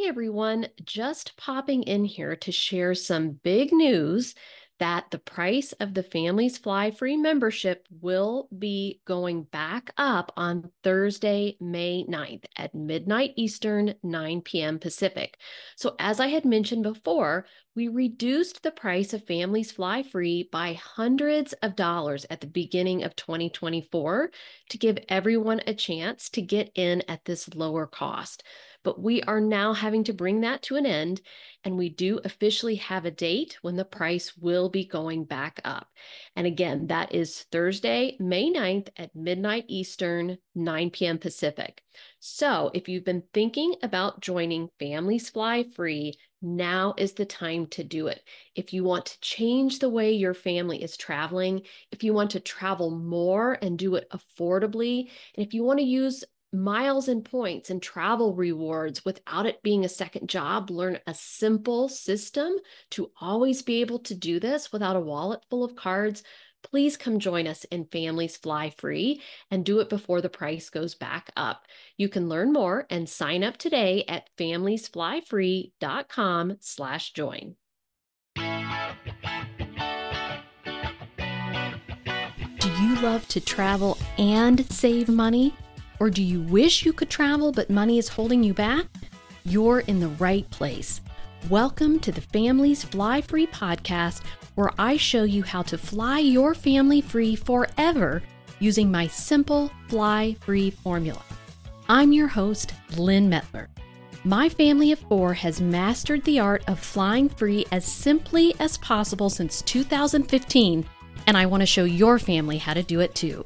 Hey everyone, just popping in here to share some big news that the price of the Families Fly Free membership will be going back up on Thursday, May 9th at midnight Eastern, 9 p.m. Pacific. So, as I had mentioned before, we reduced the price of Families Fly Free by hundreds of dollars at the beginning of 2024 to give everyone a chance to get in at this lower cost. But we are now having to bring that to an end, and we do officially have a date when the price will be going back up. And again, that is Thursday, May 9th at midnight Eastern, 9 p.m. Pacific. So if you've been thinking about joining Families Fly Free, now is the time to do it. If you want to change the way your family is traveling, if you want to travel more and do it affordably, and if you want to use miles and points and travel rewards without it being a second job. Learn a simple system to always be able to do this without a wallet full of cards. Please come join us in Families Fly Free and do it before the price goes back up. You can learn more and sign up today at familiesflyfree.com slash join. Do you love to travel and save money? Or do you wish you could travel but money is holding you back? You're in the right place. Welcome to the Families Fly Free podcast, where I show you how to fly your family free forever using my simple fly free formula. I'm your host, Lyn Mettler. My family of four has mastered the art of flying free as simply as possible since 2015, and I want to show your family how to do it too.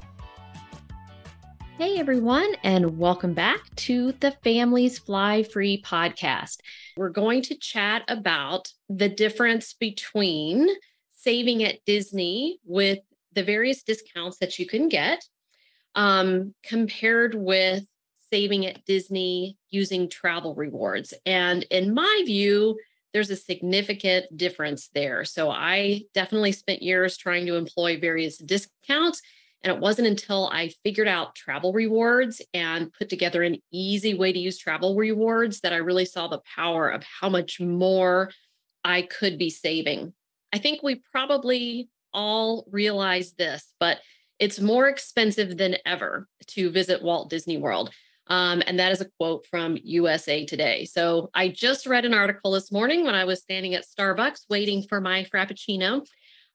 Hey everyone, and welcome back to the Families Fly Free podcast. We're going to chat about the difference between saving at Disney with the various discounts that you can get um, compared with saving at Disney using travel rewards. And in my view, there's a significant difference there. So I definitely spent years trying to employ various discounts and it wasn't until I figured out travel rewards and put together an easy way to use travel rewards that I really saw the power of how much more I could be saving. I think we probably all realize this, but it's more expensive than ever to visit Walt Disney World. Um, and that is a quote from USA Today. So I just read an article this morning when I was standing at Starbucks waiting for my Frappuccino,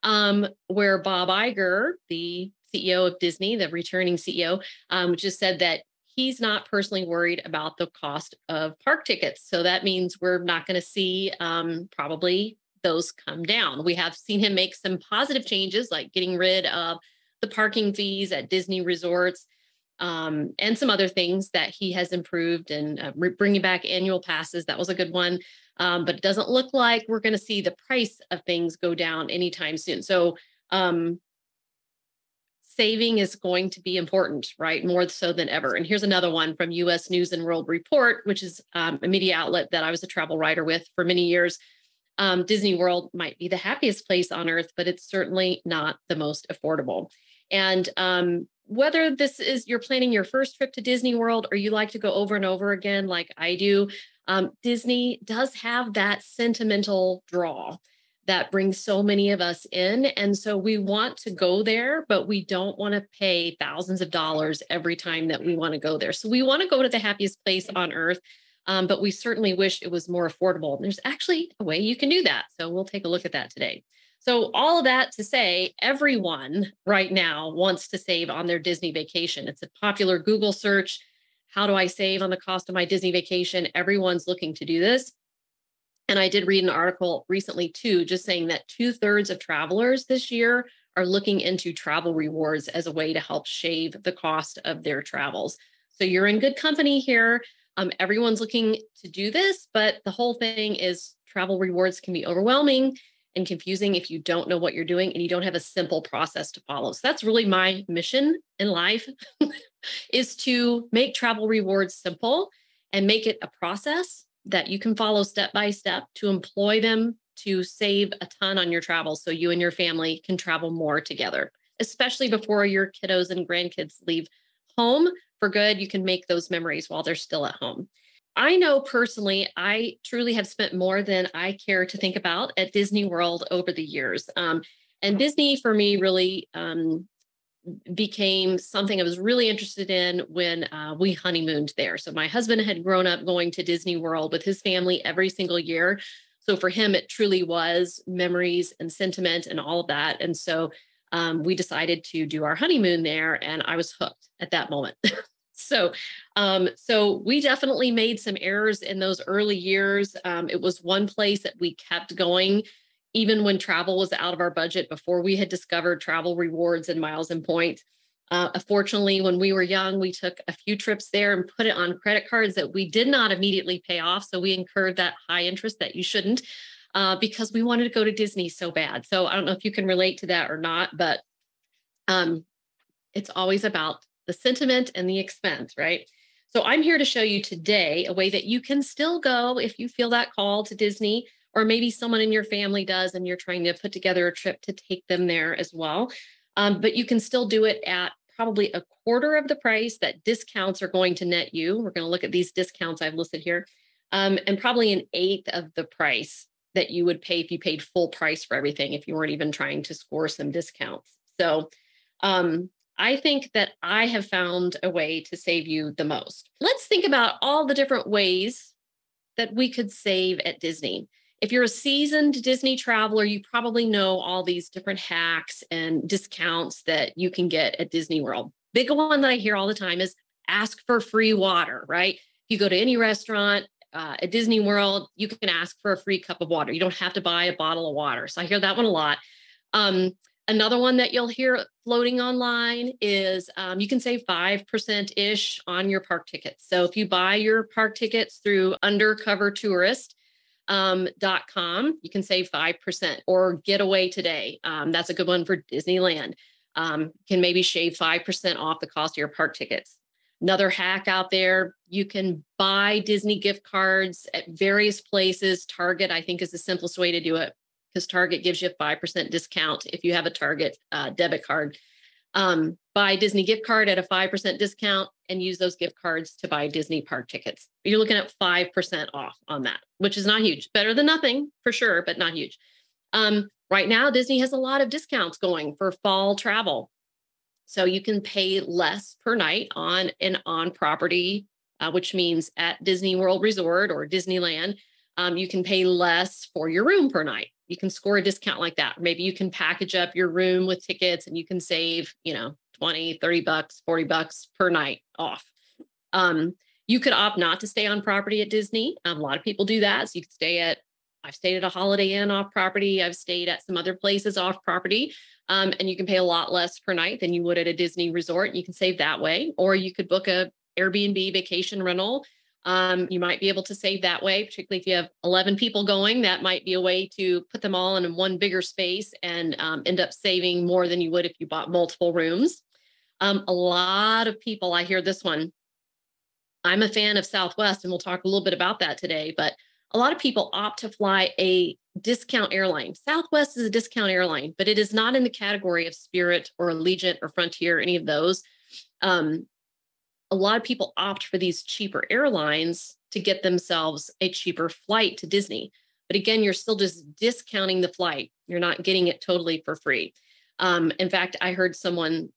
um, where Bob Iger, the CEO of Disney, the returning CEO, um, just said that he's not personally worried about the cost of park tickets. So that means we're not going to see um, probably those come down. We have seen him make some positive changes, like getting rid of the parking fees at Disney resorts. Um, and some other things that he has improved and uh, bringing back annual passes. That was a good one. Um, but it doesn't look like we're going to see the price of things go down anytime soon. So um, saving is going to be important, right? More so than ever. And here's another one from US News and World Report, which is um, a media outlet that I was a travel writer with for many years. Um, Disney World might be the happiest place on earth, but it's certainly not the most affordable. And um, whether this is you're planning your first trip to Disney World or you like to go over and over again, like I do, um, Disney does have that sentimental draw that brings so many of us in. And so we want to go there, but we don't want to pay thousands of dollars every time that we want to go there. So we want to go to the happiest place on earth. Um, but we certainly wish it was more affordable. There's actually a way you can do that. So we'll take a look at that today. So, all of that to say, everyone right now wants to save on their Disney vacation. It's a popular Google search. How do I save on the cost of my Disney vacation? Everyone's looking to do this. And I did read an article recently too, just saying that two thirds of travelers this year are looking into travel rewards as a way to help shave the cost of their travels. So you're in good company here. Um, everyone's looking to do this, but the whole thing is travel rewards can be overwhelming and confusing if you don't know what you're doing and you don't have a simple process to follow. So that's really my mission in life is to make travel rewards simple and make it a process that you can follow step by step to employ them to save a ton on your travel so you and your family can travel more together, especially before your kiddos and grandkids leave home for good. You can make those memories while they're still at home. I know personally, I truly have spent more than I care to think about at Disney World over the years. Um, and Disney for me really um, became something I was really interested in when uh, we honeymooned there. So my husband had grown up going to Disney World with his family every single year. So for him, it truly was memories and sentiment and all of that. And so um, we decided to do our honeymoon there, and I was hooked at that moment. so, um, so we definitely made some errors in those early years. Um, it was one place that we kept going even when travel was out of our budget before we had discovered travel rewards and miles and points. Uh, fortunately, when we were young, we took a few trips there and put it on credit cards that we did not immediately pay off. So we incurred that high interest that you shouldn't uh, because we wanted to go to Disney so bad. So I don't know if you can relate to that or not, but um, it's always about the sentiment and the expense, right? So I'm here to show you today a way that you can still go if you feel that call to Disney or maybe someone in your family does and you're trying to put together a trip to take them there as well. Um, but you can still do it at probably a quarter of the price that discounts are going to net you. We're going to look at these discounts I've listed here, um, and probably an eighth of the price that you would pay if you paid full price for everything, if you weren't even trying to score some discounts. So, um, I think that I have found a way to save you the most. Let's think about all the different ways that we could save at Disney if you're a seasoned Disney traveler, you probably know all these different hacks and discounts that you can get at Disney World. Big one that I hear all the time is ask for free water, right? If you go to any restaurant uh, at Disney World, you can ask for a free cup of water. You don't have to buy a bottle of water. So I hear that one a lot. Um, another one that you'll hear floating online is um, you can save 5% ish on your park tickets. So if you buy your park tickets through Undercover Tourist, um, you can save 5% or Getaway Today. Um, that's a good one for Disneyland. Um, can maybe shave 5% off the cost of your park tickets. Another hack out there, you can buy Disney gift cards at various places. Target, I think, is the simplest way to do it because Target gives you a 5% discount if you have a Target uh, debit card um, buy Disney gift card at a 5% discount and use those gift cards to buy Disney park tickets. You're looking at 5% off on that, which is not huge. Better than nothing for sure, but not huge. Um, right now, Disney has a lot of discounts going for fall travel. So you can pay less per night on an on property, uh, which means at Disney World Resort or Disneyland, um, you can pay less for your room per night you can score a discount like that. Maybe you can package up your room with tickets and you can save, you know, 20, 30 bucks, 40 bucks per night off. Um, you could opt not to stay on property at Disney. Um, a lot of people do that. So you could stay at, I've stayed at a Holiday Inn off property. I've stayed at some other places off property. Um, and you can pay a lot less per night than you would at a Disney resort. You can save that way. Or you could book a Airbnb vacation rental um, you might be able to save that way, particularly if you have 11 people going. That might be a way to put them all in one bigger space and um, end up saving more than you would if you bought multiple rooms. Um, a lot of people, I hear this one. I'm a fan of Southwest, and we'll talk a little bit about that today. But a lot of people opt to fly a discount airline. Southwest is a discount airline, but it is not in the category of Spirit or Allegiant or Frontier, any of those. Um, a lot of people opt for these cheaper airlines to get themselves a cheaper flight to Disney. But again, you're still just discounting the flight. You're not getting it totally for free. Um, in fact, I heard someone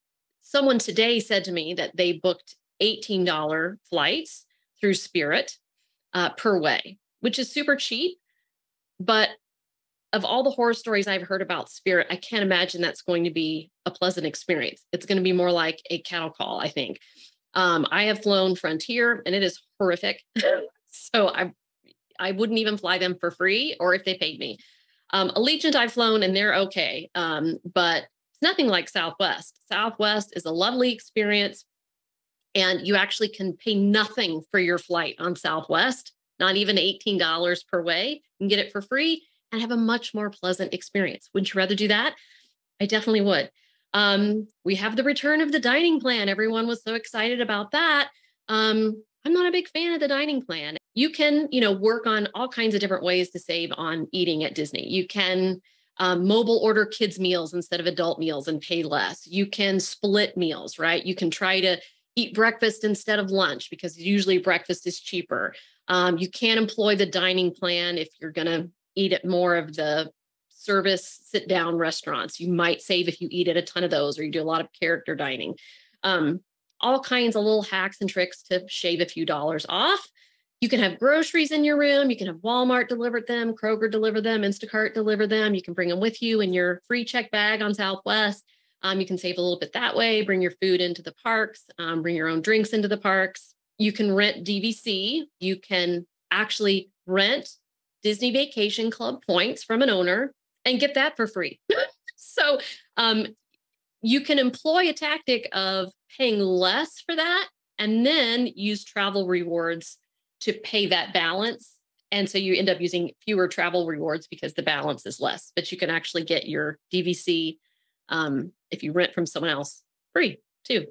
someone today said to me that they booked $18 flights through Spirit uh, per way, which is super cheap. But of all the horror stories I've heard about Spirit, I can't imagine that's going to be a pleasant experience. It's going to be more like a cattle call, I think. Um, I have flown Frontier and it is horrific. so I I wouldn't even fly them for free or if they paid me. Um, Allegiant I've flown and they're okay. Um, but it's nothing like Southwest. Southwest is a lovely experience. And you actually can pay nothing for your flight on Southwest, not even $18 per way. You can get it for free and have a much more pleasant experience. Would you rather do that? I definitely would. Um, we have the return of the dining plan. Everyone was so excited about that. Um, I'm not a big fan of the dining plan. You can, you know, work on all kinds of different ways to save on eating at Disney. You can um, mobile order kids meals instead of adult meals and pay less. You can split meals, right? You can try to eat breakfast instead of lunch because usually breakfast is cheaper. Um, you can employ the dining plan if you're going to eat at more of the service sit down restaurants. You might save if you eat at a ton of those or you do a lot of character dining. Um, all kinds of little hacks and tricks to shave a few dollars off. You can have groceries in your room. You can have Walmart deliver them, Kroger deliver them, Instacart deliver them. You can bring them with you in your free check bag on Southwest. Um, you can save a little bit that way. Bring your food into the parks. Um, bring your own drinks into the parks. You can rent DVC. You can actually rent Disney Vacation Club points from an owner and get that for free. so um, you can employ a tactic of paying less for that and then use travel rewards to pay that balance. And so you end up using fewer travel rewards because the balance is less, but you can actually get your DVC um, if you rent from someone else free too.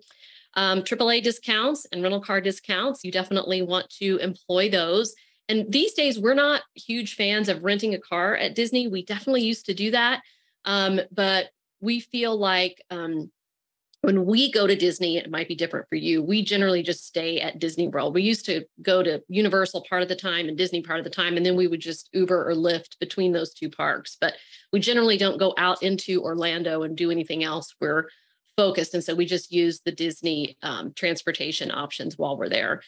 Um, AAA discounts and rental car discounts, you definitely want to employ those. And these days, we're not huge fans of renting a car at Disney. We definitely used to do that. Um, but we feel like um, when we go to Disney, it might be different for you. We generally just stay at Disney World. We used to go to Universal part of the time and Disney part of the time, and then we would just Uber or Lyft between those two parks. But we generally don't go out into Orlando and do anything else. We're focused. And so we just use the Disney um, transportation options while we're there.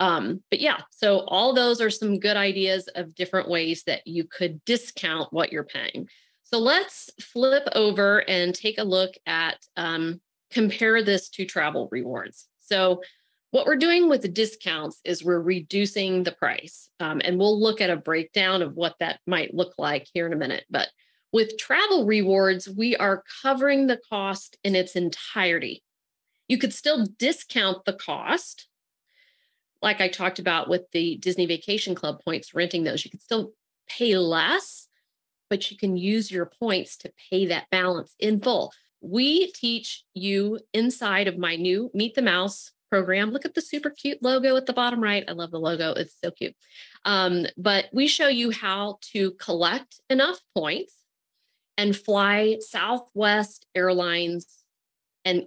Um, but yeah, so all those are some good ideas of different ways that you could discount what you're paying. So let's flip over and take a look at um, compare this to travel rewards. So what we're doing with the discounts is we're reducing the price. Um, and we'll look at a breakdown of what that might look like here in a minute. But with travel rewards, we are covering the cost in its entirety. You could still discount the cost like I talked about with the Disney Vacation Club points, renting those, you could still pay less, but you can use your points to pay that balance in full. We teach you inside of my new Meet the Mouse program. Look at the super cute logo at the bottom right. I love the logo, it's so cute. Um, but we show you how to collect enough points and fly Southwest Airlines and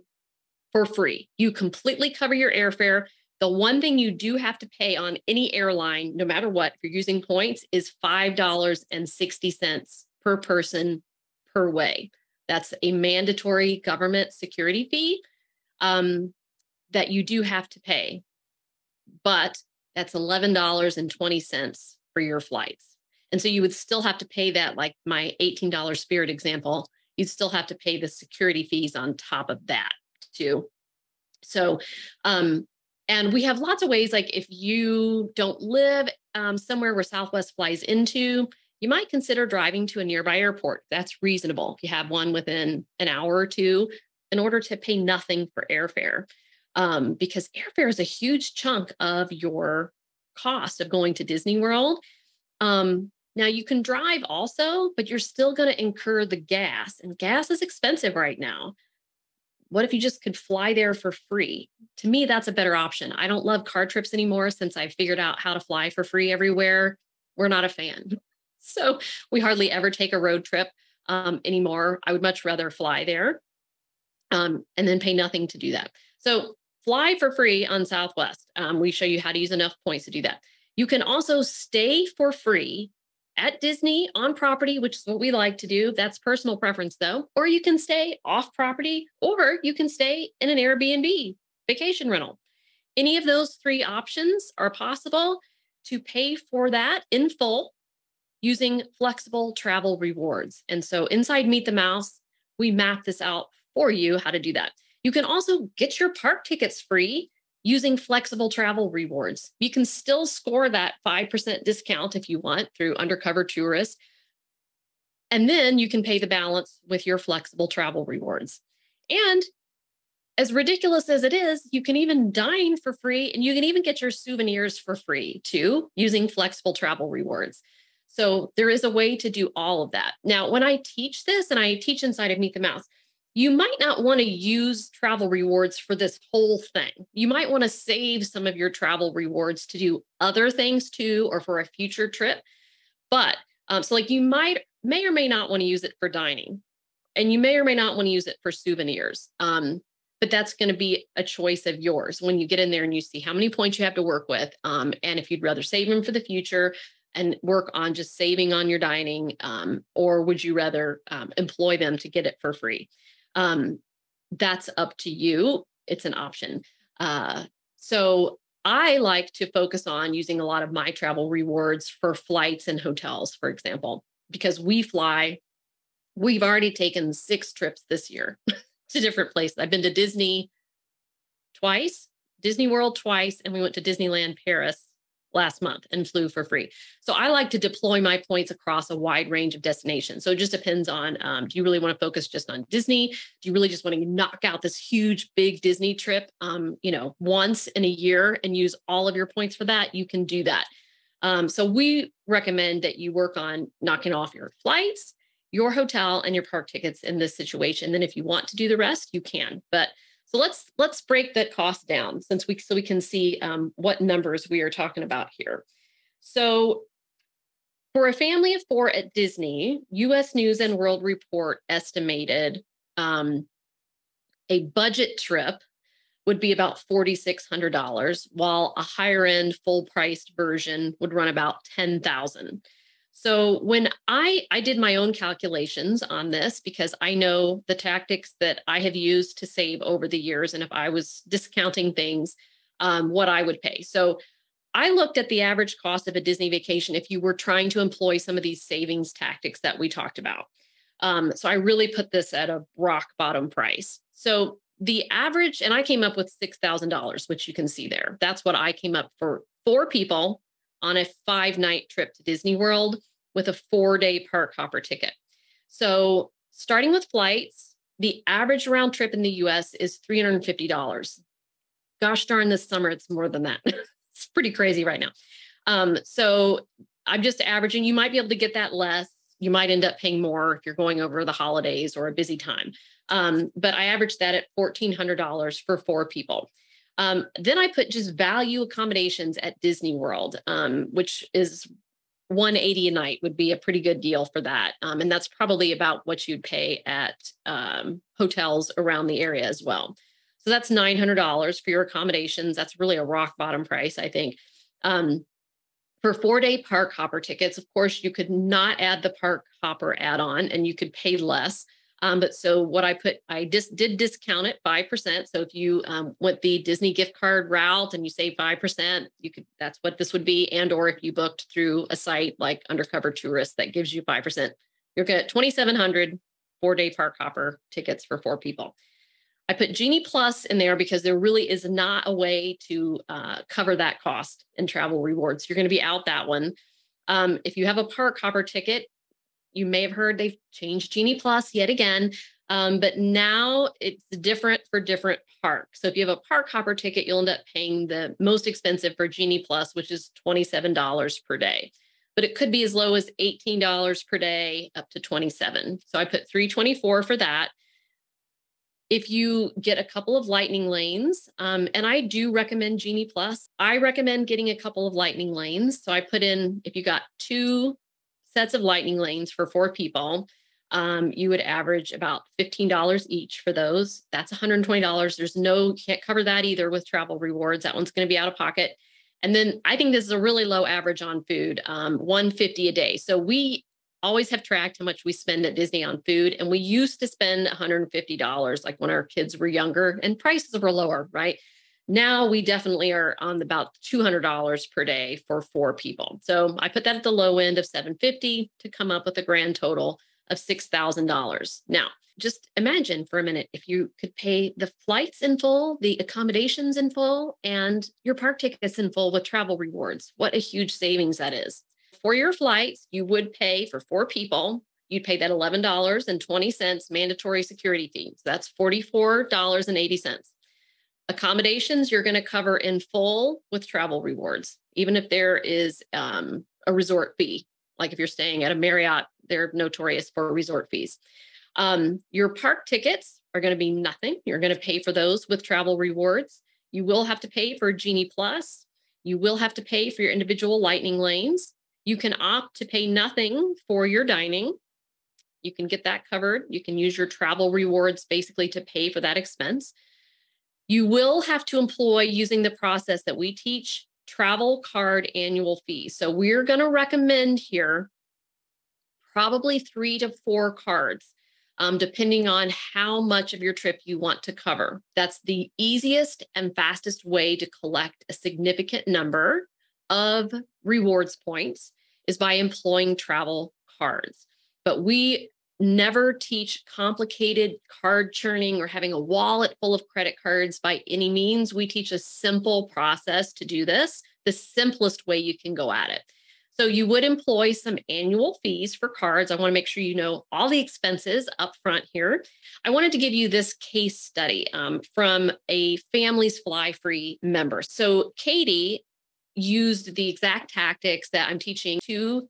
for free. You completely cover your airfare. The one thing you do have to pay on any airline, no matter what, if you're using points, is $5.60 per person per way. That's a mandatory government security fee um, that you do have to pay. But that's $11.20 for your flights. And so you would still have to pay that, like my $18 Spirit example, you'd still have to pay the security fees on top of that too. So um, and we have lots of ways, like if you don't live um, somewhere where Southwest flies into, you might consider driving to a nearby airport. That's reasonable. If you have one within an hour or two, in order to pay nothing for airfare, um, because airfare is a huge chunk of your cost of going to Disney World. Um, now you can drive also, but you're still going to incur the gas, and gas is expensive right now what if you just could fly there for free? To me, that's a better option. I don't love car trips anymore since I figured out how to fly for free everywhere. We're not a fan. So we hardly ever take a road trip um, anymore. I would much rather fly there um, and then pay nothing to do that. So fly for free on Southwest. Um, we show you how to use enough points to do that. You can also stay for free at Disney on property, which is what we like to do. That's personal preference though. Or you can stay off property, or you can stay in an Airbnb vacation rental. Any of those three options are possible to pay for that in full using flexible travel rewards. And so inside Meet the Mouse, we map this out for you how to do that. You can also get your park tickets free using flexible travel rewards. You can still score that 5% discount if you want through undercover tourist. And then you can pay the balance with your flexible travel rewards. And as ridiculous as it is, you can even dine for free and you can even get your souvenirs for free too using flexible travel rewards. So there is a way to do all of that. Now, when I teach this and I teach inside of Meet the Mouse, you might not want to use travel rewards for this whole thing. You might want to save some of your travel rewards to do other things too, or for a future trip. But um, so, like, you might may or may not want to use it for dining, and you may or may not want to use it for souvenirs. Um, but that's going to be a choice of yours when you get in there and you see how many points you have to work with. Um, and if you'd rather save them for the future and work on just saving on your dining, um, or would you rather um, employ them to get it for free? Um, that's up to you. It's an option. Uh, so I like to focus on using a lot of my travel rewards for flights and hotels, for example, because we fly. We've already taken six trips this year to different places. I've been to Disney twice, Disney World twice, and we went to Disneyland Paris last month and flew for free. So I like to deploy my points across a wide range of destinations. So it just depends on um, do you really want to focus just on Disney? Do you really just want to knock out this huge, big Disney trip, um, you know, once in a year and use all of your points for that? You can do that. Um, so we recommend that you work on knocking off your flights, your hotel, and your park tickets in this situation. Then if you want to do the rest, you can. But so let's let's break that cost down since we so we can see um, what numbers we are talking about here. So for a family of four at Disney, U.S. News and World Report estimated um, a budget trip would be about $4,600, while a higher end full priced version would run about 10,000. So when I I did my own calculations on this because I know the tactics that I have used to save over the years, and if I was discounting things, um, what I would pay. So I looked at the average cost of a Disney vacation if you were trying to employ some of these savings tactics that we talked about. Um, so I really put this at a rock bottom price. So the average, and I came up with six thousand dollars, which you can see there. That's what I came up for four people on a five night trip to Disney World with a four day park hopper ticket. So, starting with flights, the average round trip in the US is $350. Gosh darn, this summer it's more than that. it's pretty crazy right now. Um, so, I'm just averaging. You might be able to get that less. You might end up paying more if you're going over the holidays or a busy time. Um, but I averaged that at $1,400 for four people. Um, then I put just value accommodations at Disney World, um, which is 180 a night would be a pretty good deal for that. Um, and that's probably about what you'd pay at um, hotels around the area as well. So that's $900 for your accommodations. That's really a rock bottom price, I think. Um, for four day park hopper tickets, of course, you could not add the park hopper add on and you could pay less. Um, but so what I put, I just did discount it 5%. So if you um, went the Disney gift card route and you save 5%, you could, that's what this would be. And, or if you booked through a site like Undercover Tourist that gives you 5%, you're going to 2,700 four day park hopper tickets for four people. I put Genie Plus in there because there really is not a way to uh, cover that cost in travel rewards. You're going to be out that one. Um, if you have a park hopper ticket, you may have heard they've changed Genie Plus yet again, um, but now it's different for different parks. So if you have a park hopper ticket, you'll end up paying the most expensive for Genie Plus, which is $27 per day. But it could be as low as $18 per day up to 27. So I put 324 for that. If you get a couple of lightning lanes, um, and I do recommend Genie Plus, I recommend getting a couple of lightning lanes. So I put in, if you got two sets of lightning lanes for four people. Um, you would average about $15 each for those. That's $120. There's no, can't cover that either with travel rewards. That one's going to be out of pocket. And then I think this is a really low average on food, um, 150 a day. So we always have tracked how much we spend at Disney on food. And we used to spend $150 like when our kids were younger and prices were lower, right? Now we definitely are on about $200 per day for four people. So I put that at the low end of 750 to come up with a grand total of $6,000. Now, just imagine for a minute if you could pay the flights in full, the accommodations in full, and your park tickets in full with travel rewards. What a huge savings that is. For your flights, you would pay for four people, you'd pay that $11.20 mandatory security fee. So that's $44.80. Accommodations you're going to cover in full with travel rewards, even if there is um, a resort fee. Like if you're staying at a Marriott, they're notorious for resort fees. Um, your park tickets are going to be nothing. You're going to pay for those with travel rewards. You will have to pay for Genie Plus. You will have to pay for your individual lightning lanes. You can opt to pay nothing for your dining. You can get that covered. You can use your travel rewards basically to pay for that expense. You will have to employ using the process that we teach travel card annual fees. So we're going to recommend here probably three to four cards, um, depending on how much of your trip you want to cover. That's the easiest and fastest way to collect a significant number of rewards points is by employing travel cards. But we never teach complicated card churning or having a wallet full of credit cards by any means. We teach a simple process to do this, the simplest way you can go at it. So you would employ some annual fees for cards. I want to make sure you know all the expenses up front here. I wanted to give you this case study um, from a Families Fly Free member. So Katie used the exact tactics that I'm teaching to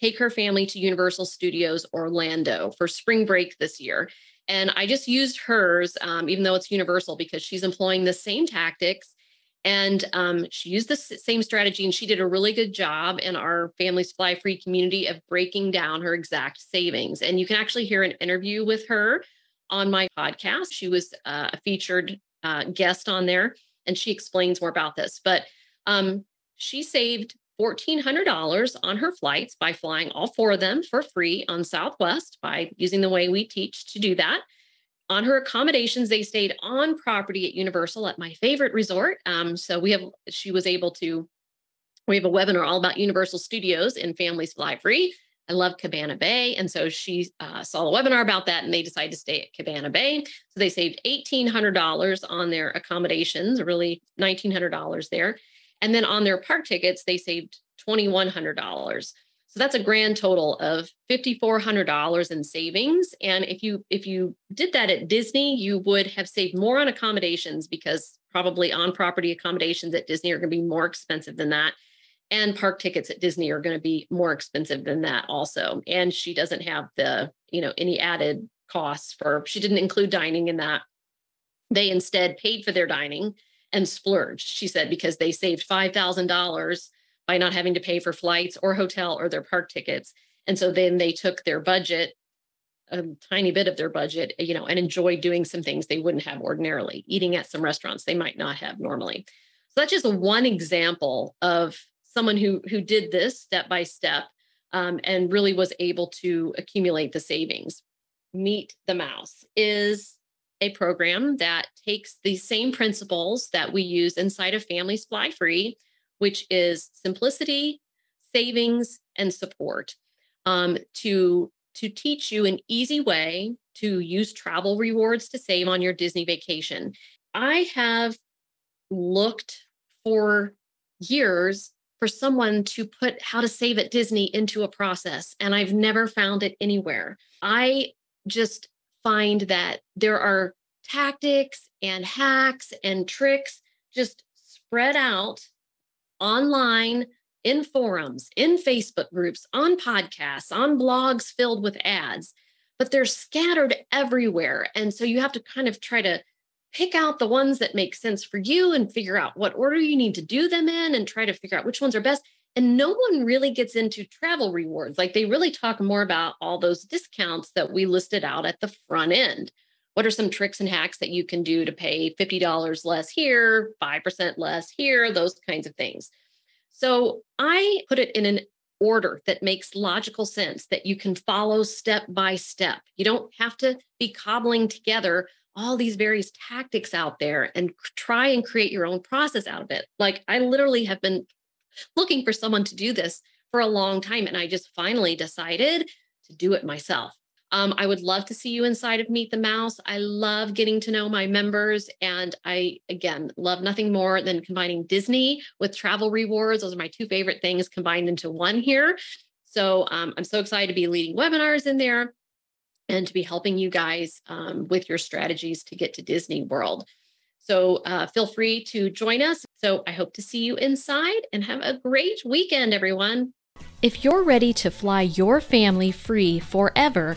take her family to Universal Studios Orlando for spring break this year. And I just used hers, um, even though it's Universal, because she's employing the same tactics. And um, she used the same strategy, and she did a really good job in our Families Fly Free community of breaking down her exact savings. And you can actually hear an interview with her on my podcast. She was uh, a featured uh, guest on there, and she explains more about this. But um, she saved $1,400 on her flights by flying all four of them for free on Southwest by using the way we teach to do that. On her accommodations, they stayed on property at Universal at my favorite resort. Um, so we have, she was able to, we have a webinar all about Universal Studios and Families Fly Free. I love Cabana Bay. And so she uh, saw a webinar about that and they decided to stay at Cabana Bay. So they saved $1,800 on their accommodations, really $1,900 there. And then on their park tickets, they saved $2,100. So that's a grand total of $5,400 in savings. And if you if you did that at Disney, you would have saved more on accommodations because probably on property accommodations at Disney are going to be more expensive than that. And park tickets at Disney are going to be more expensive than that also. And she doesn't have the, you know, any added costs for she didn't include dining in that. They instead paid for their dining and splurged, she said, because they saved $5,000 by not having to pay for flights or hotel or their park tickets. And so then they took their budget, a tiny bit of their budget, you know, and enjoyed doing some things they wouldn't have ordinarily, eating at some restaurants they might not have normally. So that's just one example of someone who who did this step by step um, and really was able to accumulate the savings. Meet the Mouse is a program that takes the same principles that we use inside of Families Fly Free, which is simplicity, savings, and support, um, to to teach you an easy way to use travel rewards to save on your Disney vacation. I have looked for years for someone to put how to save at Disney into a process, and I've never found it anywhere. I just find that there are tactics and hacks and tricks just spread out online in forums, in Facebook groups, on podcasts, on blogs filled with ads, but they're scattered everywhere. And so you have to kind of try to pick out the ones that make sense for you and figure out what order you need to do them in and try to figure out which ones are best. And no one really gets into travel rewards. Like they really talk more about all those discounts that we listed out at the front end. What are some tricks and hacks that you can do to pay $50 less here, 5% less here, those kinds of things? So I put it in an order that makes logical sense that you can follow step by step. You don't have to be cobbling together all these various tactics out there and try and create your own process out of it. Like I literally have been looking for someone to do this for a long time. And I just finally decided to do it myself. Um, I would love to see you inside of Meet the Mouse. I love getting to know my members. And I, again, love nothing more than combining Disney with travel rewards. Those are my two favorite things combined into one here. So um, I'm so excited to be leading webinars in there and to be helping you guys um, with your strategies to get to Disney World. So uh, feel free to join us. So I hope to see you inside and have a great weekend, everyone. If you're ready to fly your family free forever,